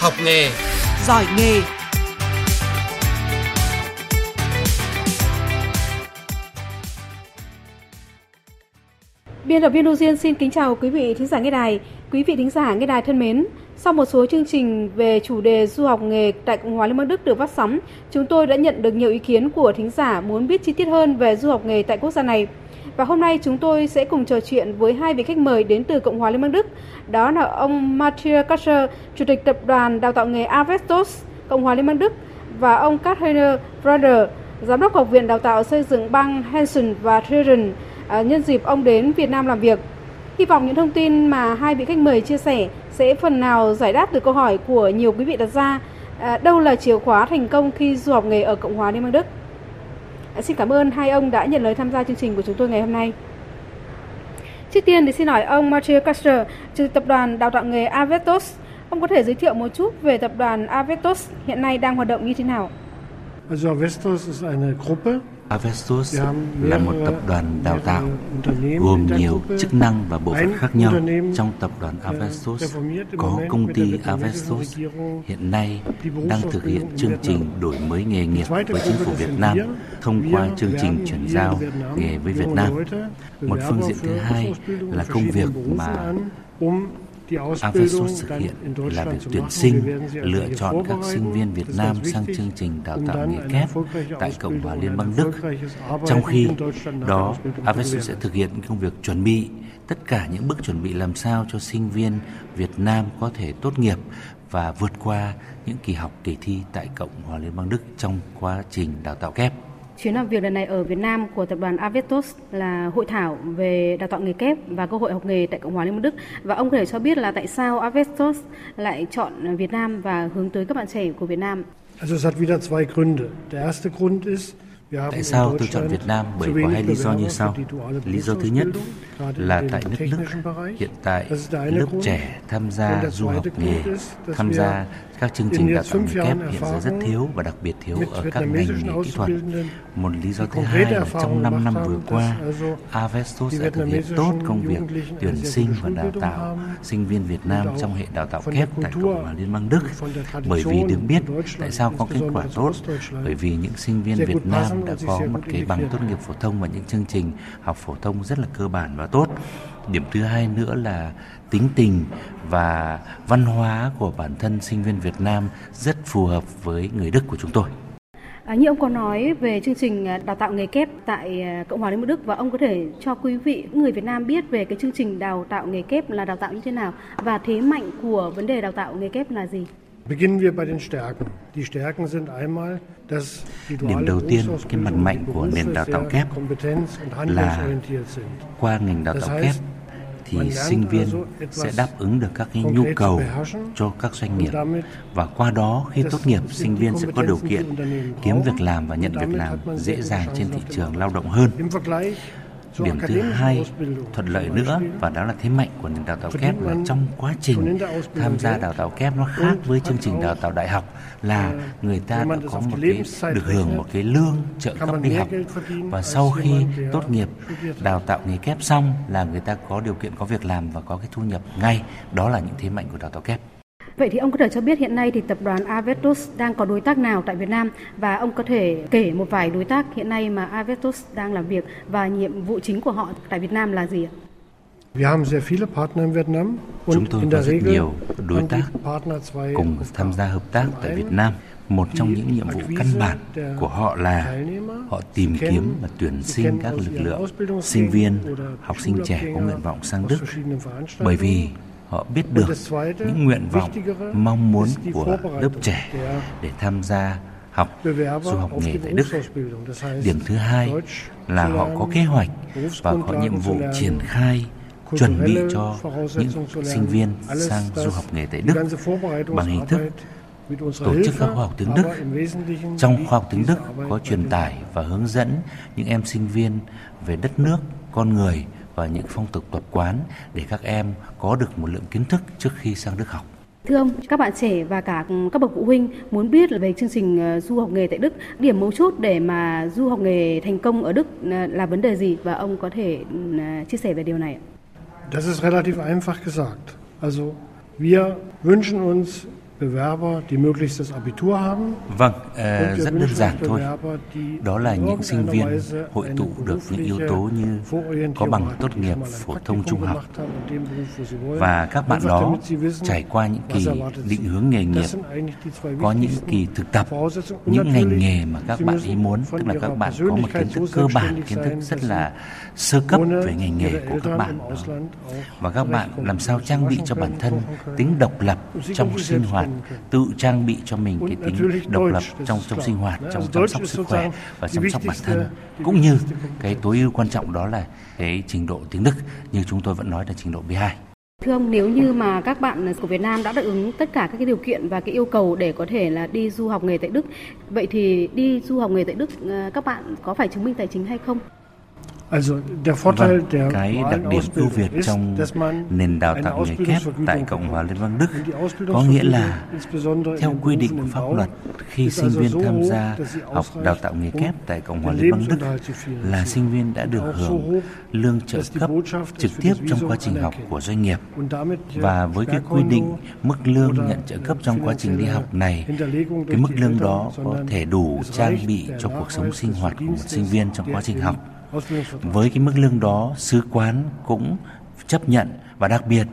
học nghề, giỏi nghề. Biên tập viên Đô Duyên xin kính chào quý vị thính giả nghe đài. Quý vị thính giả nghe đài thân mến, sau một số chương trình về chủ đề du học nghề tại Cộng hòa Liên bang Đức được phát sóng, chúng tôi đã nhận được nhiều ý kiến của thính giả muốn biết chi tiết hơn về du học nghề tại quốc gia này. Và hôm nay chúng tôi sẽ cùng trò chuyện với hai vị khách mời đến từ Cộng hòa Liên bang Đức. Đó là ông Matthias Kasser, Chủ tịch Tập đoàn Đào tạo nghề Avestos, Cộng hòa Liên bang Đức và ông Kathreiner Brander, Giám đốc Học viện Đào tạo xây dựng bang Hessen và Thuringen. à, nhân dịp ông đến Việt Nam làm việc. Hy vọng những thông tin mà hai vị khách mời chia sẻ sẽ phần nào giải đáp được câu hỏi của nhiều quý vị đặt ra. À, đâu là chìa khóa thành công khi du học nghề ở Cộng hòa Liên bang Đức? Dạ, xin cảm ơn hai ông đã nhận lời tham gia chương trình của chúng tôi ngày hôm nay. Trước tiên thì xin hỏi ông Mathieu Castro, từ tập đoàn đào tạo nghề Avetos. Ông có thể giới thiệu một chút về tập đoàn Avetos hiện nay đang hoạt động như thế nào? Also Avetos ist eine Gruppe Avestos là một tập đoàn đào tạo gồm nhiều chức năng và bộ phận khác nhau. Trong tập đoàn Avestos có công ty Avestos hiện nay đang thực hiện chương trình đổi mới nghề nghiệp với chính phủ Việt Nam thông qua chương trình chuyển giao nghề với Việt Nam. Một phương diện thứ hai là công việc mà Avesos thực hiện là việc tuyển sinh, lựa chọn các sinh viên Việt Nam sang chương trình đào tạo nghề kép tại Cộng hòa Liên bang Đức. Trong khi đó, Avesos sẽ thực hiện công việc chuẩn bị tất cả những bước chuẩn bị làm sao cho sinh viên Việt Nam có thể tốt nghiệp và vượt qua những kỳ học kỳ thi tại Cộng hòa Liên bang Đức trong quá trình đào tạo kép. Chuyến làm việc lần này ở Việt Nam của tập đoàn Avetos là hội thảo về đào tạo nghề kép và cơ hội học nghề tại Cộng hòa Liên bang Đức. Và ông có thể cho biết là tại sao Avetos lại chọn Việt Nam và hướng tới các bạn trẻ của Việt Nam? Also es hat wieder zwei Gründe. Der erste Grund ist Tại sao tôi chọn Việt Nam? Bởi có hai lý do như sau. Lý do thứ nhất là tại nước Đức hiện tại lớp trẻ tham gia du học nghề, tham gia các chương trình đào tạo nghề kép hiện giờ rất thiếu và đặc biệt thiếu ở các ngành nghề kỹ thuật. Một lý do thứ hai là trong 5 năm vừa qua, Avestos đã thực hiện tốt công việc tuyển sinh và đào tạo sinh viên Việt Nam trong hệ đào tạo kép tại Cộng hòa Liên bang Đức. Bởi vì được biết tại sao có kết quả tốt, bởi vì những sinh viên Việt Nam đã có một cái bằng tốt nghiệp phổ thông và những chương trình học phổ thông rất là cơ bản và tốt. Điểm thứ hai nữa là tính tình và văn hóa của bản thân sinh viên Việt Nam rất phù hợp với người Đức của chúng tôi. À, như ông có nói về chương trình à, đào tạo nghề kép tại à, Cộng hòa Liên bang Đức và ông có thể cho quý vị người Việt Nam biết về cái chương trình đào tạo nghề kép là đào tạo như thế nào và thế mạnh của vấn đề đào tạo nghề kép là gì? Beginnen wir bei den Stärken. Die Stärken sind einmal, dass die Điểm đầu tiên, cái mặt mạnh của nền đào tạo kép là qua ngành đào tạo kép thì sinh viên sẽ đáp ứng được các cái nhu cầu cho các doanh nghiệp. và qua đó khi tốt nghiệp sinh viên sẽ có điều kiện kiếm việc làm và nhận việc làm dễ dàng trên thị trường lao động hơn Điểm thứ hai thuận lợi nữa và đó là thế mạnh của nền đào tạo kép là trong quá trình tham gia đào tạo kép nó khác với chương trình đào tạo đại học là người ta đã có một cái được hưởng một cái lương trợ cấp đi học và sau khi tốt nghiệp đào tạo nghề kép xong là người ta có điều kiện có việc làm và có cái thu nhập ngay. Đó là những thế mạnh của đào tạo kép Vậy thì ông có thể cho biết hiện nay thì tập đoàn Avetos đang có đối tác nào tại Việt Nam và ông có thể kể một vài đối tác hiện nay mà Avetos đang làm việc và nhiệm vụ chính của họ tại Việt Nam là gì ạ? Chúng tôi có rất nhiều đối tác cùng tham gia hợp tác tại Việt Nam. Một trong những nhiệm vụ căn bản của họ là họ tìm kiếm và tuyển sinh các lực lượng sinh viên, học sinh trẻ có nguyện vọng sang Đức. Bởi vì họ biết được những nguyện vọng mong muốn của lớp trẻ để tham gia học du học nghề tại Đức. Điểm thứ hai là họ có kế hoạch và có nhiệm vụ triển khai chuẩn bị cho những sinh viên sang du học nghề tại Đức bằng hình thức tổ chức các khóa học tiếng Đức. Trong khóa học tiếng Đức có truyền tải và hướng dẫn những em sinh viên về đất nước, con người và những phong tục tập quán để các em có được một lượng kiến thức trước khi sang Đức học. Thưa ông, các bạn trẻ và cả các bậc phụ huynh muốn biết về chương trình ờ, du học nghề tại Đức, điểm mấu chốt để mà du học nghề thành công ở Đức ờ, là vấn đề gì và ông có thể ờ, chia sẻ về điều này ạ? Das ist relativ einfach gesagt. Also wir wünschen uns Vâng, uh, rất đơn giản thôi. Đó là những sinh viên hội tụ được những yếu tố như có bằng tốt nghiệp phổ thông trung học và các bạn đó trải qua những kỳ định hướng nghề nghiệp, có những kỳ thực tập, những ngành nghề mà các bạn ý muốn, tức là các bạn có một kiến thức cơ bản, kiến thức rất là sơ cấp về ngành nghề của các bạn. và các bạn làm sao trang bị cho bản thân tính độc lập trong sinh hoạt tự trang bị cho mình cái tính độc lập trong trong sinh hoạt trong chăm sóc sức khỏe và chăm sóc bản thân. cũng như cái tối ưu quan trọng đó là cái trình độ tiếng Đức như chúng tôi vẫn nói là trình độ B2 Thưa ông, nếu như mà các bạn của Việt Nam đã đáp ứng tất cả các cái điều kiện và cái yêu cầu để có thể là đi du học nghề tại Đức, vậy thì đi du học nghề tại Đức ờ, các bạn có phải chứng minh tài chính hay không? Vâng, cái đặc điểm ưu việt trong nền đào tạo nghề kép tại Cộng hòa Liên bang Đức có nghĩa là theo quy định của pháp luật khi sinh viên tham gia học đào tạo nghề kép tại Cộng hòa Liên bang Đức là sinh viên đã được hưởng lương trợ cấp trực tiếp trong quá trình học của doanh nghiệp. Và với cái quy định mức lương nhận trợ cấp trong quá trình đi học này cái mức lương đó có thể đủ trang bị cho cuộc sống sinh hoạt của một sinh viên trong quá trình học với cái mức lương đó, sứ quán cũng chấp nhận và đặc biệt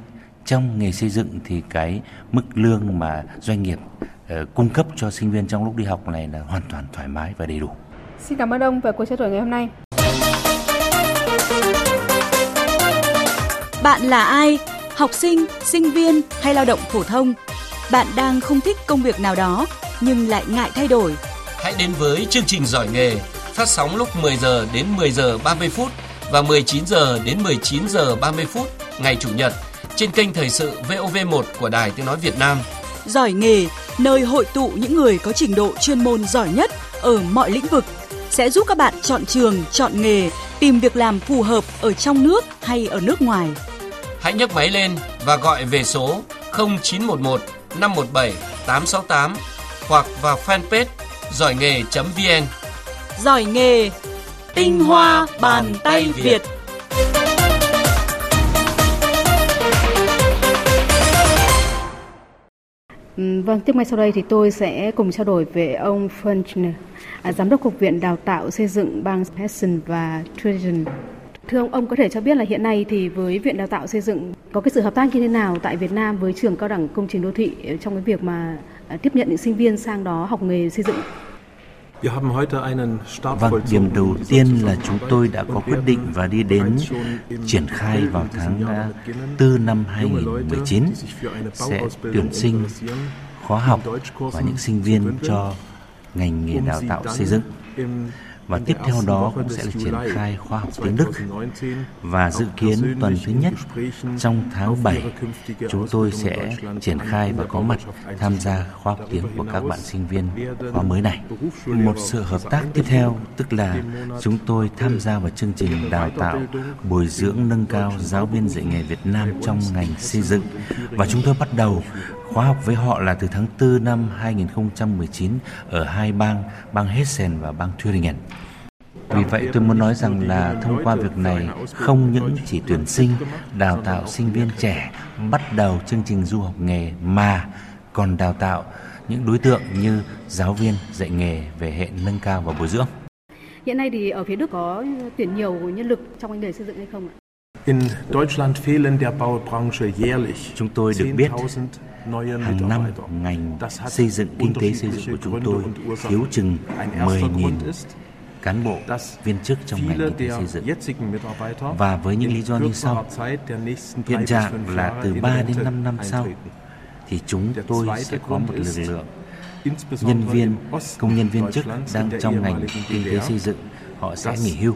trong nghề xây dựng thì cái mức lương mà doanh nghiệp uh, cung cấp cho sinh viên trong lúc đi học này là hoàn toàn thoải mái và đầy đủ. Xin cảm ơn ông về cuộc trao đổi ngày hôm nay. Bạn là ai? Học sinh, sinh viên hay lao động phổ thông? Bạn đang không thích công việc nào đó nhưng lại ngại thay đổi. Hãy đến với chương trình giỏi nghề phát sóng lúc 10 giờ đến 10 giờ 30 phút và 19 giờ đến 19 giờ 30 phút ngày chủ nhật trên kênh thời sự VOV1 của Đài Tiếng nói Việt Nam. Giỏi nghề, nơi hội tụ những người có trình độ chuyên môn giỏi nhất ở mọi lĩnh vực sẽ giúp các bạn chọn trường, chọn nghề, tìm việc làm phù hợp ở trong nước hay ở nước ngoài. Hãy nhấc máy lên và gọi về số 0911 517 868 hoặc vào fanpage giỏi nghề.vn giỏi nghề, tinh hoa bàn tay Việt. Vâng, tiếp ngay sau đây thì tôi sẽ cùng trao đổi về ông Funchner, à, Giám đốc Cục Viện Đào tạo Xây dựng bang Hessen và Thuringen. Thưa ông, ông có thể cho biết là hiện nay thì với Viện Đào tạo Xây dựng có cái sự hợp tác như thế nào tại Việt Nam với trường cao đẳng công trình đô thị trong cái việc mà à, tiếp nhận những sinh viên sang đó học nghề xây dựng Vâng, điểm đầu tiên là chúng tôi đã có quyết định và đi đến triển khai vào tháng 4 năm 2019 sẽ tuyển sinh khóa học và những sinh viên cho ngành nghề đào tạo xây dựng và tiếp theo đó cũng sẽ là triển khai khoa học tiếng Đức và dự kiến tuần thứ nhất trong tháng 7 chúng tôi sẽ triển khai và có mặt tham gia khoa học tiếng của các bạn sinh viên khóa mới này. Một sự hợp tác tiếp theo tức là chúng tôi tham gia vào chương trình đào tạo bồi dưỡng nâng cao giáo viên dạy nghề Việt Nam trong ngành xây dựng và chúng tôi bắt đầu khóa học với họ là từ tháng 4 năm 2019 ở hai bang, bang Hessen và bang Thüringen. Vì vậy tôi muốn nói rằng là thông qua việc này không những chỉ tuyển sinh, đào tạo sinh viên trẻ bắt đầu chương trình du học nghề mà còn đào tạo những đối tượng như giáo viên dạy nghề về hệ nâng cao và bồi dưỡng. Hiện nay thì ở phía Đức có tuyển nhiều nhân lực trong ngành nghề xây dựng hay không ạ? In Deutschland fehlen der Baubranche jährlich Chúng tôi được biết hàng năm ngành xây dựng kinh tế xây dựng của chúng tôi thiếu chừng 10.000 cán bộ, viên chức trong ngành kinh tế xây dựng. Và với những lý do như sau, hiện trạng là từ 3 đến 5 năm sau thì chúng tôi sẽ có một lực lượng nhân viên, công nhân viên chức đang trong ngành kinh tế xây dựng họ sẽ nghỉ hưu.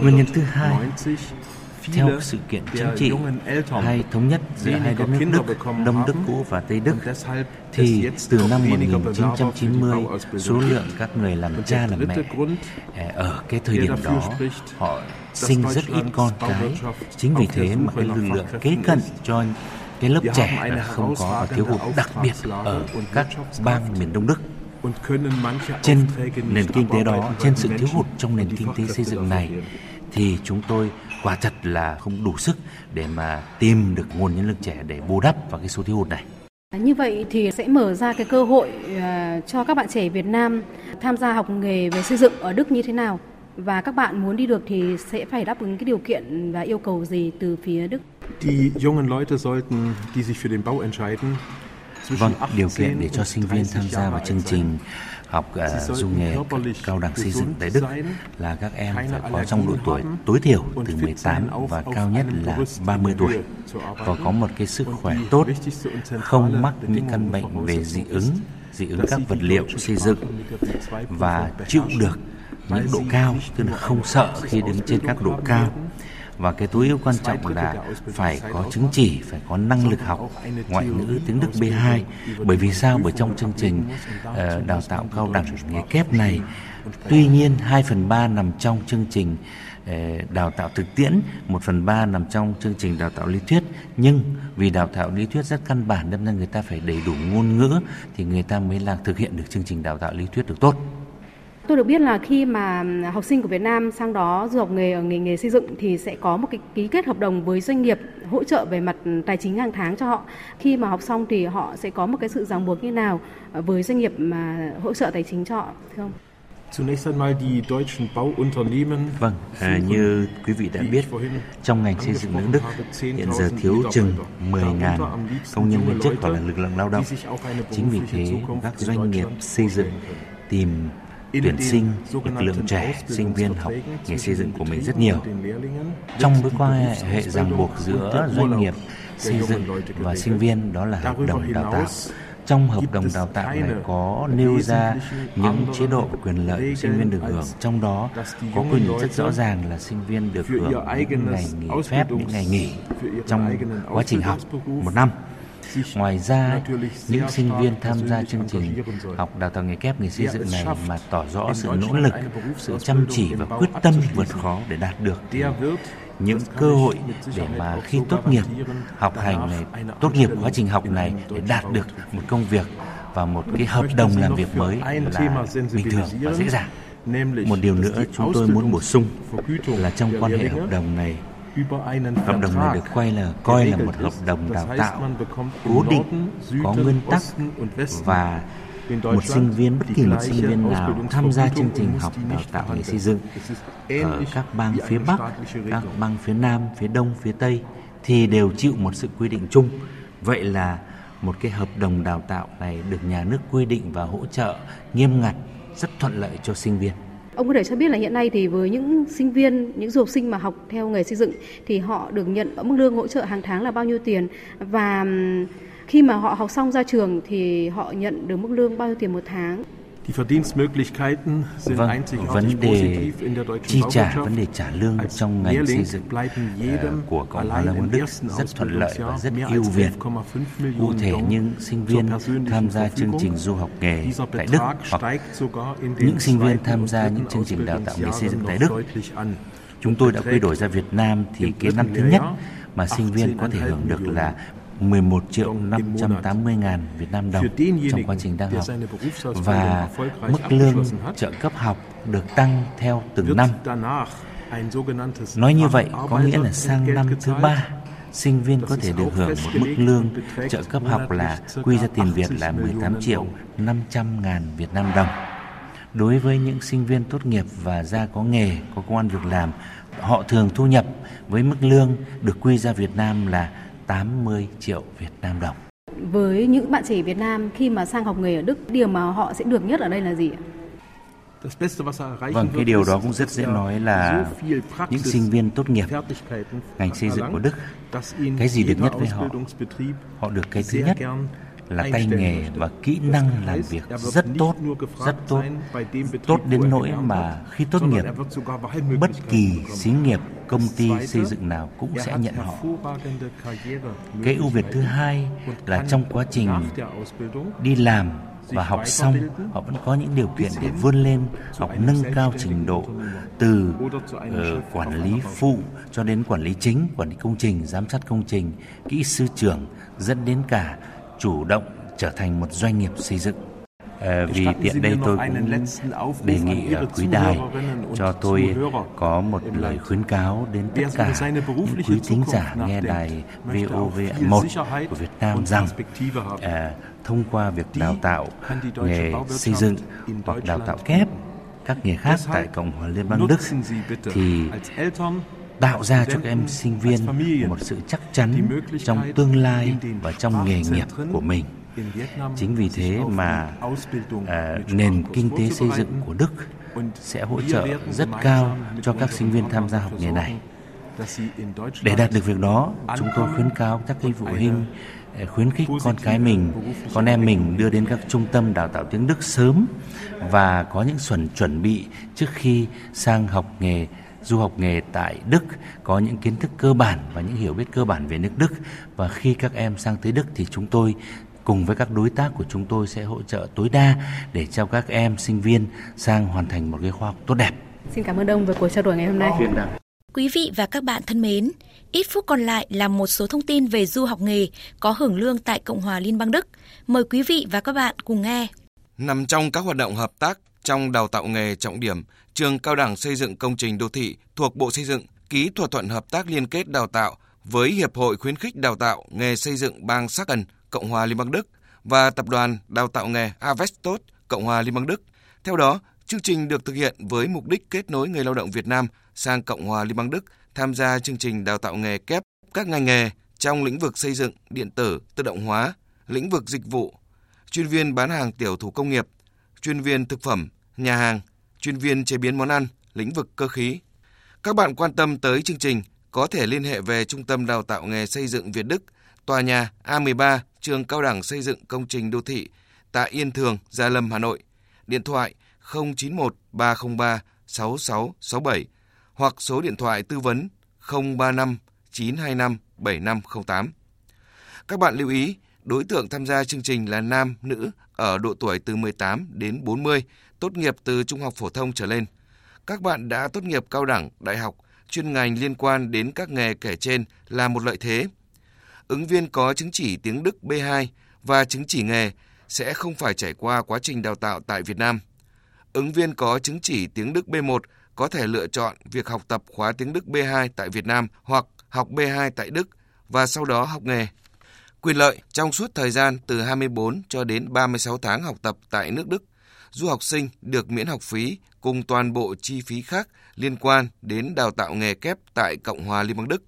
Nguyên nhân thứ hai theo sự kiện chính trị hay thống nhất giữa hai đất nước Đức, Đông Đức cũ và Tây Đức, thì từ năm 1990, số lượng các người làm cha làm mẹ à, ở cái thời điểm đó họ sinh rất ít con cái. Chính vì thế mà cái lực lượng kế cận cho cái lớp trẻ là không có và thiếu hụt đặc biệt ở các bang miền Đông Đức trên nền kinh tế đó, trên sự thiếu hụt trong nền kinh tế xây dựng này thì chúng tôi quả thật là không đủ sức để mà tìm được nguồn nhân lực trẻ để bù đắp vào cái số thiếu hụt này. Như vậy thì sẽ mở ra cái cơ hội à, cho các bạn trẻ Việt Nam tham gia học nghề về xây dựng ở Đức như thế nào? Và các bạn muốn đi được thì sẽ phải đáp ứng cái điều kiện và yêu cầu gì từ phía Đức? Die jungen Leute sollten, die sich für den Bau entscheiden, Vâng, điều kiện để cho sinh viên tham gia vào chương trình học uh, du nghề cao đẳng xây dựng tại Đức là các em phải có trong độ tuổi tối thiểu từ 18 và cao nhất là 30 tuổi. và có một cái sức khỏe tốt, không mắc những căn bệnh về dị ứng, dị ứng các vật liệu xây dựng và chịu được những độ cao, tức là không sợ khi đứng trên các độ cao và cái tối ưu quan trọng là phải có chứng chỉ, phải có năng lực học ngoại ngữ tiếng Đức B2. Bởi vì sao? Bởi trong chương trình uh, đào tạo cao đẳng nghề kép này, tuy nhiên 2 phần 3 nằm trong chương trình ờ, đào tạo thực tiễn, 1 phần 3 nằm trong chương trình đào tạo lý thuyết. Nhưng vì đào tạo lý thuyết rất căn bản nên người ta phải đầy đủ ngôn ngữ thì người ta mới là thực hiện được chương trình đào tạo lý thuyết được tốt. Tôi được biết là khi mà học sinh của Việt Nam sang đó du học nghề ở nghề nghề xây dựng thì sẽ có một cái ký kết hợp đồng với doanh nghiệp hỗ trợ về mặt tài chính hàng tháng cho họ. Khi mà học xong thì họ sẽ có một cái sự ràng buộc như nào với doanh nghiệp mà hỗ trợ tài chính cho họ thưa ông? Vâng, à, như quý vị đã biết, trong ngành xây dựng nước Đức hiện giờ thiếu chừng 10.000 công nhân viên chức hoặc là lực lượng lao động. Chính vì thế, các doanh nghiệp xây dựng tìm tuyển sinh lực lượng trẻ sinh viên học nghề xây dựng của mình rất nhiều. Trong mối quan hệ ràng buộc giữa doanh nghiệp xây dựng và sinh viên đó là hợp đồng đào tạo. Trong hợp đồng đào tạo này có nêu ra những chế độ quyền lợi sinh viên được hưởng. Trong đó có quy định rất rõ ràng là sinh viên được hưởng những ngày nghỉ phép những ngày nghỉ trong quá trình học một năm Ngoài ra, những sinh viên tham gia chương trình học đào tạo nghề kép nghề xây dựng này mà tỏ rõ sự nỗ lực, sự chăm chỉ và quyết tâm vượt khó để đạt được những cơ hội để mà khi tốt nghiệp học hành này, tốt nghiệp quá trình học này để đạt được một công việc và một cái hợp đồng làm việc mới là bình thường và dễ dàng. Một điều nữa chúng tôi muốn bổ sung là trong quan hệ hợp đồng này Hợp đồng này được quay là coi là một hợp đồng đào tạo cố định, có nguyên tắc và một sinh viên bất kỳ một sinh viên nào tham gia chương trình học đào tạo nghề xây dựng. Ở các bang phía Bắc, các bang phía Nam, phía Đông, phía Tây thì đều chịu một sự quy định chung. Vậy là một cái hợp đồng đào tạo này được nhà nước quy định và hỗ trợ nghiêm ngặt rất thuận lợi cho sinh viên. Ông có thể cho biết là hiện nay thì với những sinh viên, những du học sinh mà học theo nghề xây dựng thì họ được nhận mức lương hỗ trợ hàng tháng là bao nhiêu tiền và khi mà họ học xong ra trường thì họ nhận được mức lương bao nhiêu tiền một tháng? Vâng, vấn đề chi trả, vấn đề trả lương trong ngành xây dựng uh, của Cộng hòa Liên bang Đức rất thuận lợi và rất ưu việt. Cụ thể những sinh viên tham gia chương trình du học nghề tại Đức hoặc những sinh viên tham gia những chương trình đào tạo nghề xây dựng tại Đức. chúng tôi đã quy đổi ra Việt Nam thì cái năm thứ nhất mà sinh viên có thể hưởng được là 11 triệu 580 ngàn Việt Nam đồng trong quá trình đang học và mức lương trợ cấp học được tăng theo từng năm. Nói như vậy có nghĩa là sang năm thứ ba sinh viên có thể được hưởng một mức lương trợ cấp học là quy ra tiền Việt là 18 triệu 500 ngàn Việt Nam đồng. Đối với những sinh viên tốt nghiệp và ra có nghề, có công an việc làm, họ thường thu nhập với mức lương được quy ra Việt Nam là 80 triệu Việt Nam đồng. Với những bạn trẻ Việt Nam khi mà sang học nghề ở Đức, điều mà họ sẽ được nhất ở đây là gì ạ? Vâng, cái điều đó cũng rất dễ nói là những sinh viên tốt nghiệp ngành xây dựng của Đức, cái gì được nhất với họ? Họ được cái thứ nhất là tay nghề và kỹ năng làm việc rất tốt, rất tốt, tốt đến nỗi mà khi tốt nghiệp, bất kỳ xí nghiệp, công ty xây dựng nào cũng sẽ nhận họ. Cái ưu việt thứ hai là trong quá trình đi làm và học xong họ vẫn có những điều kiện để vươn lên học nâng cao trình độ từ uh, quản lý phụ cho đến quản lý chính quản lý công trình giám sát công trình kỹ sư trưởng dẫn đến cả chủ động trở thành một doanh nghiệp xây dựng vì tiện đây tôi cũng đề nghị quý đài cho tôi có một lời khuyến cáo đến tất cả những quý thính giả nghe đài VOV1 của Việt Nam rằng à, thông qua việc đào tạo nghề xây dựng hoặc đào tạo kép các nghề khác tại Cộng hòa Liên bang Đức thì tạo ra cho các em sinh viên một sự chắc chắn trong tương lai và trong nghề nghiệp của mình. Chính vì thế mà à, nền kinh tế xây dựng của Đức sẽ hỗ trợ rất cao cho các sinh viên tham gia học nghề này. Để đạt được việc đó, chúng tôi khuyến cáo các cái phụ huynh ờ, khuyến khích con cái mình, con em mình đưa đến các trung tâm đào tạo tiếng Đức sớm và có những chuẩn chuẩn bị trước khi sang học nghề du học nghề tại Đức có những kiến thức cơ bản và những hiểu biết cơ bản về nước Đức và khi các em sang tới Đức thì chúng tôi cùng với các đối tác của chúng tôi sẽ hỗ trợ tối đa để cho các em sinh viên sang hoàn thành một cái khoa học tốt đẹp. Xin cảm ơn ông về cuộc trao đổi ngày hôm nay. Quý vị và các bạn thân mến, ít phút còn lại là một số thông tin về du học nghề có hưởng lương tại Cộng hòa Liên bang Đức. Mời quý vị và các bạn cùng nghe. Nằm trong các hoạt động hợp tác trong đào tạo nghề trọng điểm, trường Cao đẳng Xây dựng Công trình Đô thị thuộc Bộ Xây dựng ký thỏa thuận hợp tác liên kết đào tạo với Hiệp hội khuyến khích đào tạo nghề xây dựng bang Saxon, Cộng hòa Liên bang Đức và Tập đoàn Đào tạo nghề Avestot, Cộng hòa Liên bang Đức. Theo đó, chương trình được thực hiện với mục đích kết nối người lao động Việt Nam sang Cộng hòa Liên bang Đức tham gia chương trình đào tạo nghề kép các ngành nghề trong lĩnh vực xây dựng, điện tử, tự động hóa, lĩnh vực dịch vụ, chuyên viên bán hàng tiểu thủ công nghiệp, chuyên viên thực phẩm, nhà hàng, chuyên viên chế biến món ăn, lĩnh vực cơ khí. Các bạn quan tâm tới chương trình có thể liên hệ về Trung tâm Đào tạo nghề xây dựng Việt Đức, tòa nhà A13, trường Cao đẳng Xây dựng Công trình Đô thị tại Yên Thường, Gia Lâm, Hà Nội. Điện thoại 091 303 6667 hoặc số điện thoại tư vấn 035 925 7508. Các bạn lưu ý, đối tượng tham gia chương trình là nam, nữ ở độ tuổi từ 18 đến 40, tốt nghiệp từ trung học phổ thông trở lên. Các bạn đã tốt nghiệp cao đẳng, đại học, chuyên ngành liên quan đến các nghề kể trên là một lợi thế. Ứng viên có chứng chỉ tiếng Đức B2 và chứng chỉ nghề sẽ không phải trải qua quá trình đào tạo tại Việt Nam. Ứng viên có chứng chỉ tiếng Đức B1 có thể lựa chọn việc học tập khóa tiếng Đức B2 tại Việt Nam hoặc học B2 tại Đức và sau đó học nghề. Quyền lợi trong suốt thời gian từ 24 cho đến 36 tháng học tập tại nước Đức, du học sinh được miễn học phí cùng toàn bộ chi phí khác liên quan đến đào tạo nghề kép tại Cộng hòa Liên bang Đức.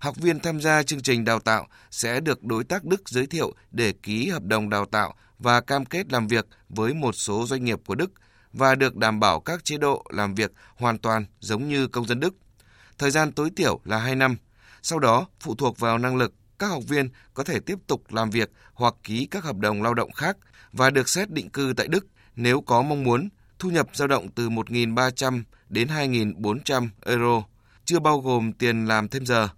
Học viên tham gia chương trình đào tạo sẽ được đối tác Đức giới thiệu để ký hợp đồng đào tạo và cam kết làm việc với một số doanh nghiệp của Đức và được đảm bảo các chế độ làm việc hoàn toàn giống như công dân Đức. Thời gian tối thiểu là 2 năm. Sau đó, phụ thuộc vào năng lực, các học viên có thể tiếp tục làm việc hoặc ký các hợp đồng lao động khác và được xét định cư tại Đức nếu có mong muốn, thu nhập dao động từ 1.300 đến 2.400 euro, chưa bao gồm tiền làm thêm giờ.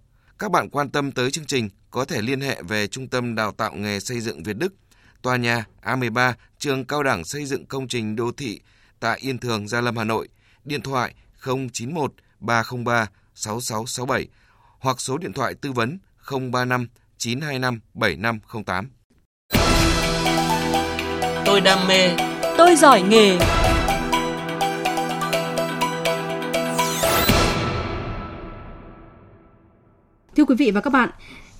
Các bạn quan tâm tới chương trình có thể liên hệ về Trung tâm Đào tạo nghề xây dựng Việt Đức, tòa nhà A13, trường Cao đẳng Xây dựng Công trình Đô thị tại Yên Thường, Gia Lâm, Hà Nội, điện thoại 091 303 6667 hoặc số điện thoại tư vấn 035 925 7508. Tôi đam mê, tôi giỏi nghề. Thưa quý vị và các bạn,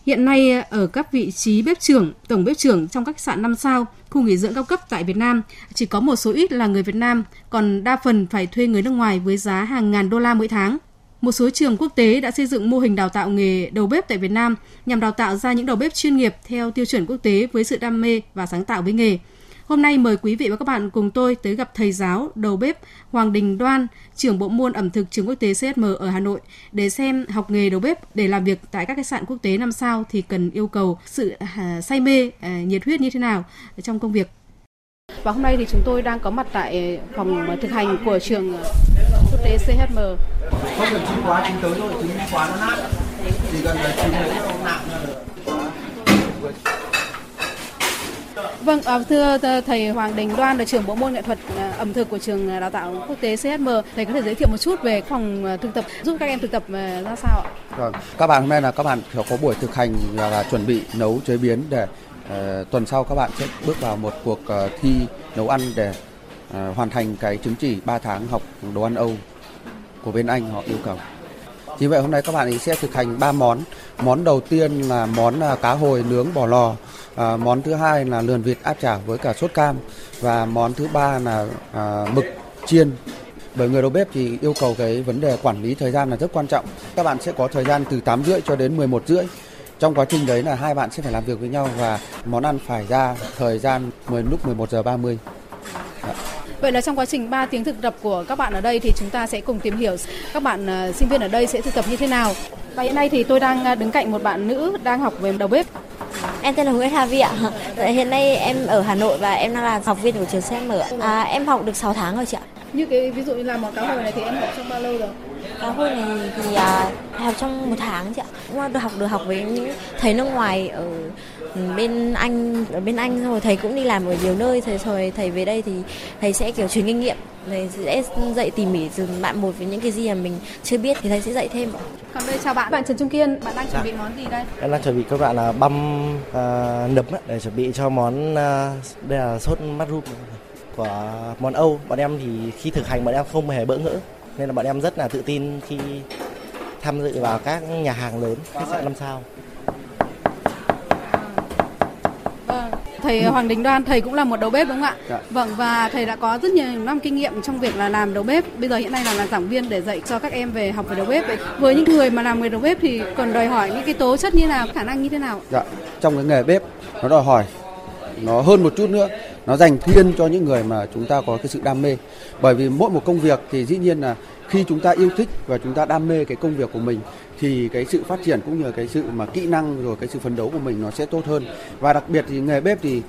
Hiện nay ở các vị trí bếp trưởng, tổng bếp trưởng trong các khách sạn 5 sao, khu nghỉ dưỡng cao cấp tại Việt Nam chỉ có một số ít là người Việt Nam, còn đa phần phải thuê người nước ngoài với giá hàng ngàn đô la mỗi tháng. Một số trường quốc tế đã xây dựng mô hình đào tạo nghề đầu bếp tại Việt Nam nhằm đào tạo ra những đầu bếp chuyên nghiệp theo tiêu chuẩn quốc tế với sự đam mê và sáng tạo với nghề. Hôm nay mời quý vị và các bạn cùng tôi tới gặp thầy giáo đầu bếp Hoàng Đình Đoan, trưởng bộ môn ẩm thực trường quốc tế CSM ở Hà Nội để xem học nghề đầu bếp để làm việc tại các khách sạn quốc tế năm sao thì cần yêu cầu sự à, say mê, à, nhiệt huyết như thế nào trong công việc. Và hôm nay thì chúng tôi đang có mặt tại phòng thực hành của trường quốc tế CSM. Không cần quá, chín tới rồi, chín quá nó nát. Chỉ cần là chín Vâng, à, thưa thầy Hoàng Đình Đoan là trưởng bộ môn nghệ thuật à, ẩm thực của trường à, đào tạo quốc tế CSM. Thầy có thể giới thiệu một chút về phòng thực tập giúp các em thực tập ra sao ạ? Vâng, các bạn hôm nay là các bạn có buổi thực hành là, là chuẩn bị nấu chế biến để uh, tuần sau các bạn sẽ bước vào một cuộc uh, thi nấu ăn để uh, hoàn thành cái chứng chỉ 3 tháng học đồ ăn Âu của bên Anh họ yêu cầu. Vì vậy hôm nay các bạn ấy sẽ thực hành 3 món. Món đầu tiên là món cá hồi nướng bò lò. À, món thứ hai là lườn vịt áp chảo với cả sốt cam và món thứ ba là à, mực chiên bởi người đầu bếp thì yêu cầu cái vấn đề quản lý thời gian là rất quan trọng. Các bạn sẽ có thời gian từ 8 rưỡi cho đến 11 rưỡi. Trong quá trình đấy là hai bạn sẽ phải làm việc với nhau và món ăn phải ra thời gian 10 lúc 11 giờ 30. Dạ. Vậy là trong quá trình 3 tiếng thực tập của các bạn ở đây thì chúng ta sẽ cùng tìm hiểu các bạn à, sinh viên ở đây sẽ thực tập như thế nào. Và hiện nay thì tôi đang à, đứng cạnh một bạn nữ đang học về đầu bếp. Em tên là Nguyễn Hà Vi ạ. Dạ, hiện nay em ở Hà Nội và em đang là học viên của trường CM. À, em học được 6 tháng rồi chị ạ. Như cái ví dụ như là món cá hồi này thì em học trong bao lâu rồi? Cá hồi này thì à, học trong một tháng chị ạ. Cũng được học được học với những thầy nước ngoài ở bên Anh ở bên Anh. Rồi thầy cũng đi làm ở nhiều nơi. Thầy rồi thầy về đây thì thầy sẽ kiểu truyền kinh nghiệm. Thầy sẽ dạy tỉ mỉ từ bạn một với những cái gì mà mình chưa biết thì thầy sẽ dạy thêm còn đây chào bạn. Bạn Trần Trung Kiên bạn đang chuẩn bị món gì đây? Em đang chuẩn bị các bạn là băm uh, nấm để chuẩn bị cho món uh, đây là sốt mushroom của món Âu. Bọn em thì khi thực hành bọn em không hề bỡ ngỡ nên là bọn em rất là tự tin khi tham dự vào các nhà hàng lớn khách sạn năm sao thầy Hoàng Đình Đoan thầy cũng là một đầu bếp đúng không ạ? Dạ. Vâng và thầy đã có rất nhiều năm kinh nghiệm trong việc là làm đầu bếp. Bây giờ hiện nay là là giảng viên để dạy cho các em về học về đầu bếp. Vậy với những người mà làm nghề đầu bếp thì còn đòi hỏi những cái tố chất như nào, khả năng như thế nào? Dạ, trong cái nghề bếp nó đòi hỏi nó hơn một chút nữa, nó dành thiên cho những người mà chúng ta có cái sự đam mê. Bởi vì mỗi một công việc thì dĩ nhiên là khi chúng ta yêu thích và chúng ta đam mê cái công việc của mình, thì cái sự phát triển cũng như cái sự mà kỹ năng rồi cái sự phấn đấu của mình nó sẽ tốt hơn. Và đặc biệt thì nghề bếp thì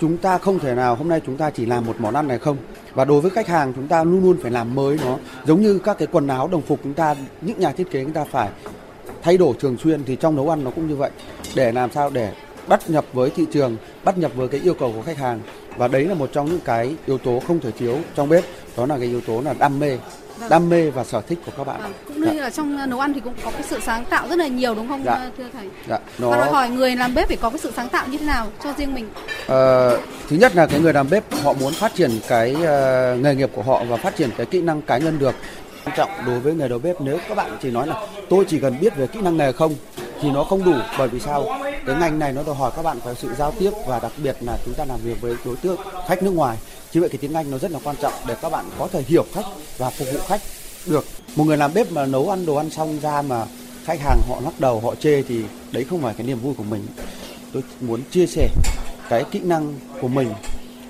chúng ta không thể nào, hôm nay chúng ta chỉ làm một món ăn này không? Và đối với khách hàng chúng ta luôn luôn phải làm mới nó. Giống như các cái quần áo đồng phục chúng ta, những nhà thiết kế chúng ta phải thay đổi thường xuyên thì trong nấu ăn nó cũng như vậy. Để làm sao để bắt nhập với thị trường bắt nhập với cái yêu cầu của khách hàng và đấy là một trong những cái yếu tố không thể thiếu trong bếp đó là cái yếu tố là đam mê Vâng. đam mê và sở thích của các bạn. Vâng. Cũng như dạ. là trong ờ, nấu ăn thì cũng có cái sự sáng tạo rất là nhiều đúng không dạ. thưa thầy? Dạ. Nó... Và đòi hỏi người làm bếp phải có cái sự sáng tạo như thế nào cho riêng mình? Ờ, thứ nhất là cái người làm bếp họ muốn phát triển cái uh, nghề nghiệp của họ và phát triển cái kỹ năng cá nhân được. Quan trọng đối với người đầu bếp nếu các bạn chỉ nói là tôi chỉ cần biết về kỹ năng nghề không thì nó không đủ, bởi vì sao? Cái ngành này nó đòi hỏi các bạn phải sự giao tiếp và đặc biệt là chúng ta làm việc với đối tượng, khách nước ngoài. Chính vậy cái tiếng Anh nó rất là quan trọng để các bạn có thể hiểu khách và phục vụ khách được. Một người làm bếp mà nấu ăn, đồ ăn xong ra mà khách hàng họ lắc đầu, họ chê thì đấy không phải cái niềm vui của mình. Tôi muốn chia sẻ cái kỹ năng của mình,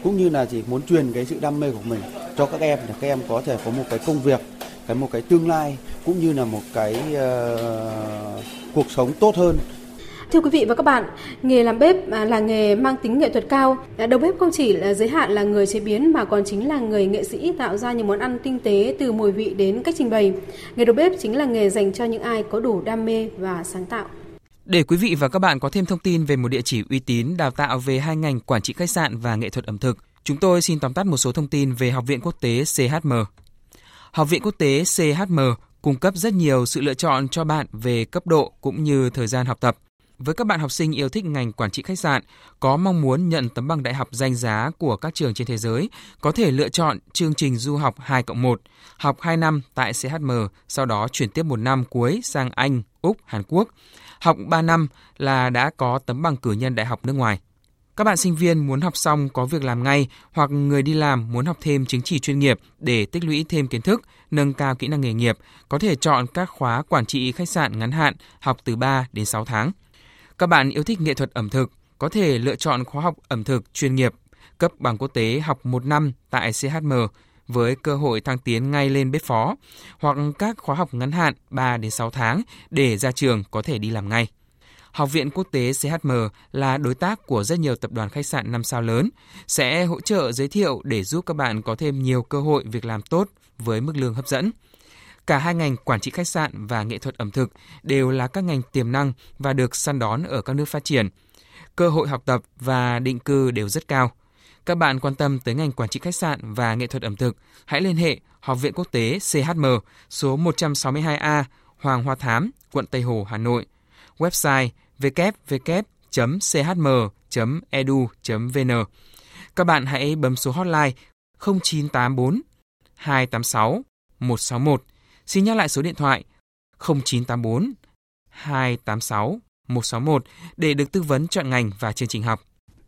cũng như là chỉ muốn truyền cái sự đam mê của mình cho các em để các em có thể có một cái công việc cái một cái tương lai cũng như là một cái uh, cuộc sống tốt hơn Thưa quý vị và các bạn, nghề làm bếp à, là nghề mang tính nghệ thuật cao. À, đầu bếp không chỉ là giới hạn là người chế biến mà còn chính là người nghệ sĩ tạo ra những món ăn tinh tế từ mùi vị đến cách trình bày. Nghề đầu bếp chính là nghề dành cho những ai có đủ đam mê và sáng tạo. Để quý vị và các bạn có thêm thông tin về một địa chỉ uy tín đào tạo về hai ngành quản trị khách sạn và nghệ thuật ẩm thực, chúng tôi xin tóm tắt một số thông tin về Học viện Quốc tế CHM. Học viện Quốc tế CHM cung cấp rất nhiều sự lựa chọn cho bạn về cấp độ cũng như thời gian học tập. Với các bạn học sinh yêu thích ngành quản trị khách sạn, có mong muốn nhận tấm bằng đại học danh giá của các trường trên thế giới, có thể lựa chọn chương trình du học 2 cộng 1, học 2 năm tại CHM, sau đó chuyển tiếp một năm cuối sang Anh, Úc, Hàn Quốc. Học 3 năm là đã có tấm bằng cử nhân đại học nước ngoài. Các bạn sinh viên muốn học xong có việc làm ngay hoặc người đi làm muốn học thêm chứng chỉ chuyên nghiệp để tích lũy thêm kiến thức, nâng cao kỹ năng nghề nghiệp, có thể chọn các khóa quản trị khách sạn ngắn hạn học từ 3 đến 6 tháng. Các bạn yêu thích nghệ thuật ẩm thực có thể lựa chọn khóa học ẩm thực chuyên nghiệp cấp bằng quốc tế học 1 năm tại CHM với cơ hội thăng tiến ngay lên bếp phó hoặc các khóa học ngắn hạn 3 đến 6 tháng để ra trường có thể đi làm ngay. Học viện Quốc tế CHM là đối tác của rất nhiều tập đoàn khách sạn 5 sao lớn, sẽ hỗ trợ giới thiệu để giúp các bạn có thêm nhiều cơ hội việc làm tốt với mức lương hấp dẫn. Cả hai ngành quản trị khách sạn và nghệ thuật ẩm thực đều là các ngành tiềm năng và được săn đón ở các nước phát triển. Cơ hội học tập và định cư đều rất cao. Các bạn quan tâm tới ngành quản trị khách sạn và nghệ thuật ẩm thực, hãy liên hệ Học viện Quốc tế CHM số 162A Hoàng Hoa Thám, quận Tây Hồ, Hà Nội. Website www.chm edu.vn. Các bạn hãy bấm số hotline 0984 286 161. Xin nhắc lại số điện thoại 0984 286 161 để được tư vấn chọn ngành và chương trình học.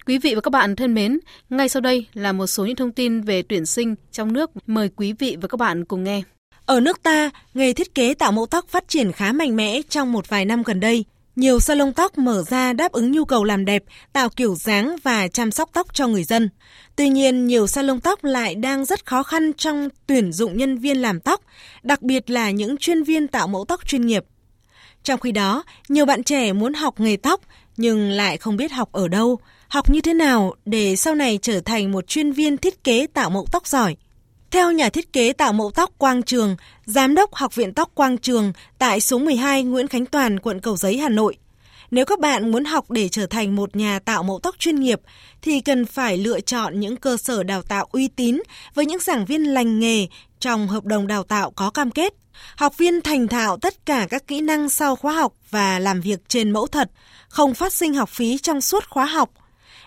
Quý vị và các bạn thân mến, ngay sau đây là một số những thông tin về tuyển sinh trong nước. Mời quý vị và các bạn cùng nghe. Ở nước ta, nghề thiết kế tạo mẫu tóc phát triển khá mạnh mẽ trong một vài năm gần đây. Nhiều salon tóc mở ra đáp ứng nhu cầu làm đẹp, tạo kiểu dáng và chăm sóc tóc cho người dân. Tuy nhiên, nhiều salon tóc lại đang rất khó khăn trong tuyển dụng nhân viên làm tóc, đặc biệt là những chuyên viên tạo mẫu tóc chuyên nghiệp. Trong khi đó, nhiều bạn trẻ muốn học nghề tóc nhưng lại không biết học ở đâu, học như thế nào để sau này trở thành một chuyên viên thiết kế tạo mẫu tóc giỏi. Theo nhà thiết kế tạo mẫu tóc Quang Trường, Giám đốc Học viện Tóc Quang Trường tại số 12 Nguyễn Khánh Toàn, quận Cầu Giấy, Hà Nội, nếu các bạn muốn học để trở thành một nhà tạo mẫu tóc chuyên nghiệp thì cần phải lựa chọn những cơ sở đào tạo uy tín với những giảng viên lành nghề trong hợp đồng đào tạo có cam kết. Học viên thành thạo tất cả các kỹ năng sau khóa học và làm việc trên mẫu thật, không phát sinh học phí trong suốt khóa học,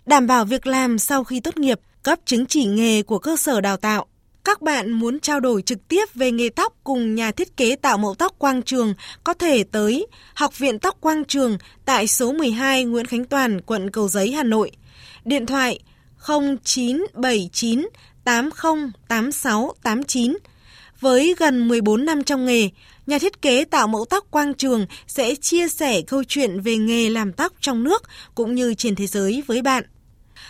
đảm bảo việc làm sau khi tốt nghiệp, cấp chứng chỉ nghề của cơ sở đào tạo. Các bạn muốn trao đổi trực tiếp về nghề tóc cùng nhà thiết kế tạo mẫu tóc Quang Trường có thể tới Học viện Tóc Quang Trường tại số 12 Nguyễn Khánh Toàn, quận Cầu Giấy, Hà Nội. Điện thoại 0979 808689. Với gần 14 năm trong nghề, nhà thiết kế tạo mẫu tóc Quang Trường sẽ chia sẻ câu chuyện về nghề làm tóc trong nước cũng như trên thế giới với bạn.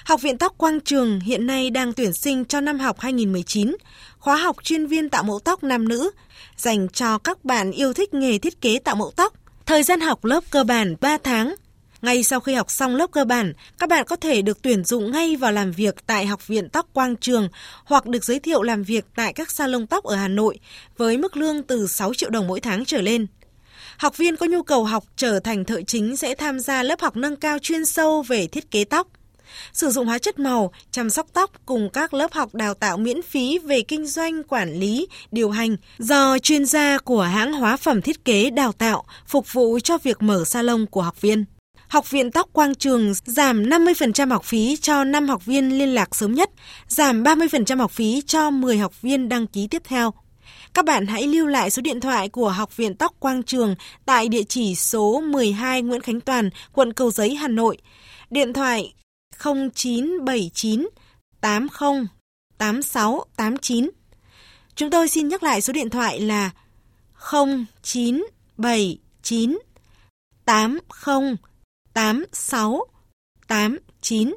Học viện Tóc Quang Trường hiện nay đang tuyển sinh cho năm học 2019, khóa học chuyên viên tạo mẫu tóc nam nữ, dành cho các bạn yêu thích nghề thiết kế tạo mẫu tóc. Thời gian học lớp cơ bản 3 tháng. Ngay sau khi học xong lớp cơ bản, các bạn có thể được tuyển dụng ngay vào làm việc tại Học viện Tóc Quang Trường hoặc được giới thiệu làm việc tại các salon tóc ở Hà Nội với mức lương từ 6 triệu đồng mỗi tháng trở lên. Học viên có nhu cầu học trở thành thợ chính sẽ tham gia lớp học nâng cao chuyên sâu về thiết kế tóc sử dụng hóa chất màu, chăm sóc tóc cùng các lớp học đào tạo miễn phí về kinh doanh, quản lý, điều hành do chuyên gia của hãng hóa phẩm thiết kế đào tạo phục vụ cho việc mở salon của học viên. Học viện Tóc Quang Trường giảm 50% học phí cho 5 học viên liên lạc sớm nhất, giảm 30% học phí cho 10 học viên đăng ký tiếp theo. Các bạn hãy lưu lại số điện thoại của Học viện Tóc Quang Trường tại địa chỉ số 12 Nguyễn Khánh Toàn, quận Cầu Giấy, Hà Nội. Điện thoại 0979 80 86 89. Chúng tôi xin nhắc lại số điện thoại là 0979 80 86 89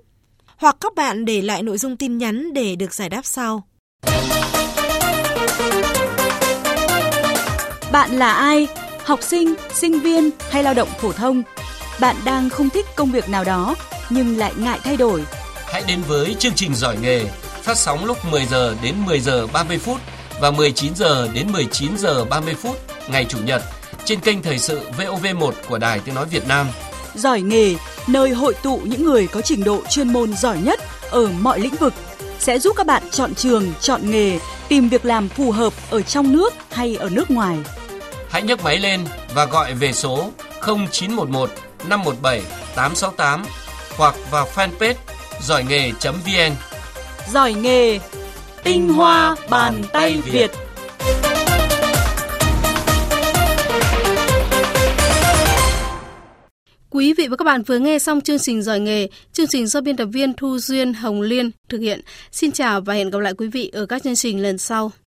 hoặc các bạn để lại nội dung tin nhắn để được giải đáp sau. Bạn là ai? Học sinh, sinh viên hay lao động phổ thông? Bạn đang không thích công việc nào đó nhưng lại ngại thay đổi. Hãy đến với chương trình giỏi nghề phát sóng lúc 10 giờ đến 10 giờ 30 phút và 19 giờ đến 19 giờ 30 phút ngày chủ nhật trên kênh thời sự VOV1 của Đài Tiếng nói Việt Nam. Giỏi nghề, nơi hội tụ những người có trình độ chuyên môn giỏi nhất ở mọi lĩnh vực sẽ giúp các bạn chọn trường, chọn nghề, tìm việc làm phù hợp ở trong nước hay ở nước ngoài. Hãy nhấc máy lên và gọi về số 0911 517 868 hoặc vào fanpage giỏi nghề.vn. Giỏi nghề, tinh hoa bàn tay Việt. Quý vị và các bạn vừa nghe xong chương trình Giỏi nghề, chương trình do biên tập viên Thu Duyên Hồng Liên thực hiện. Xin chào và hẹn gặp lại quý vị ở các chương trình lần sau.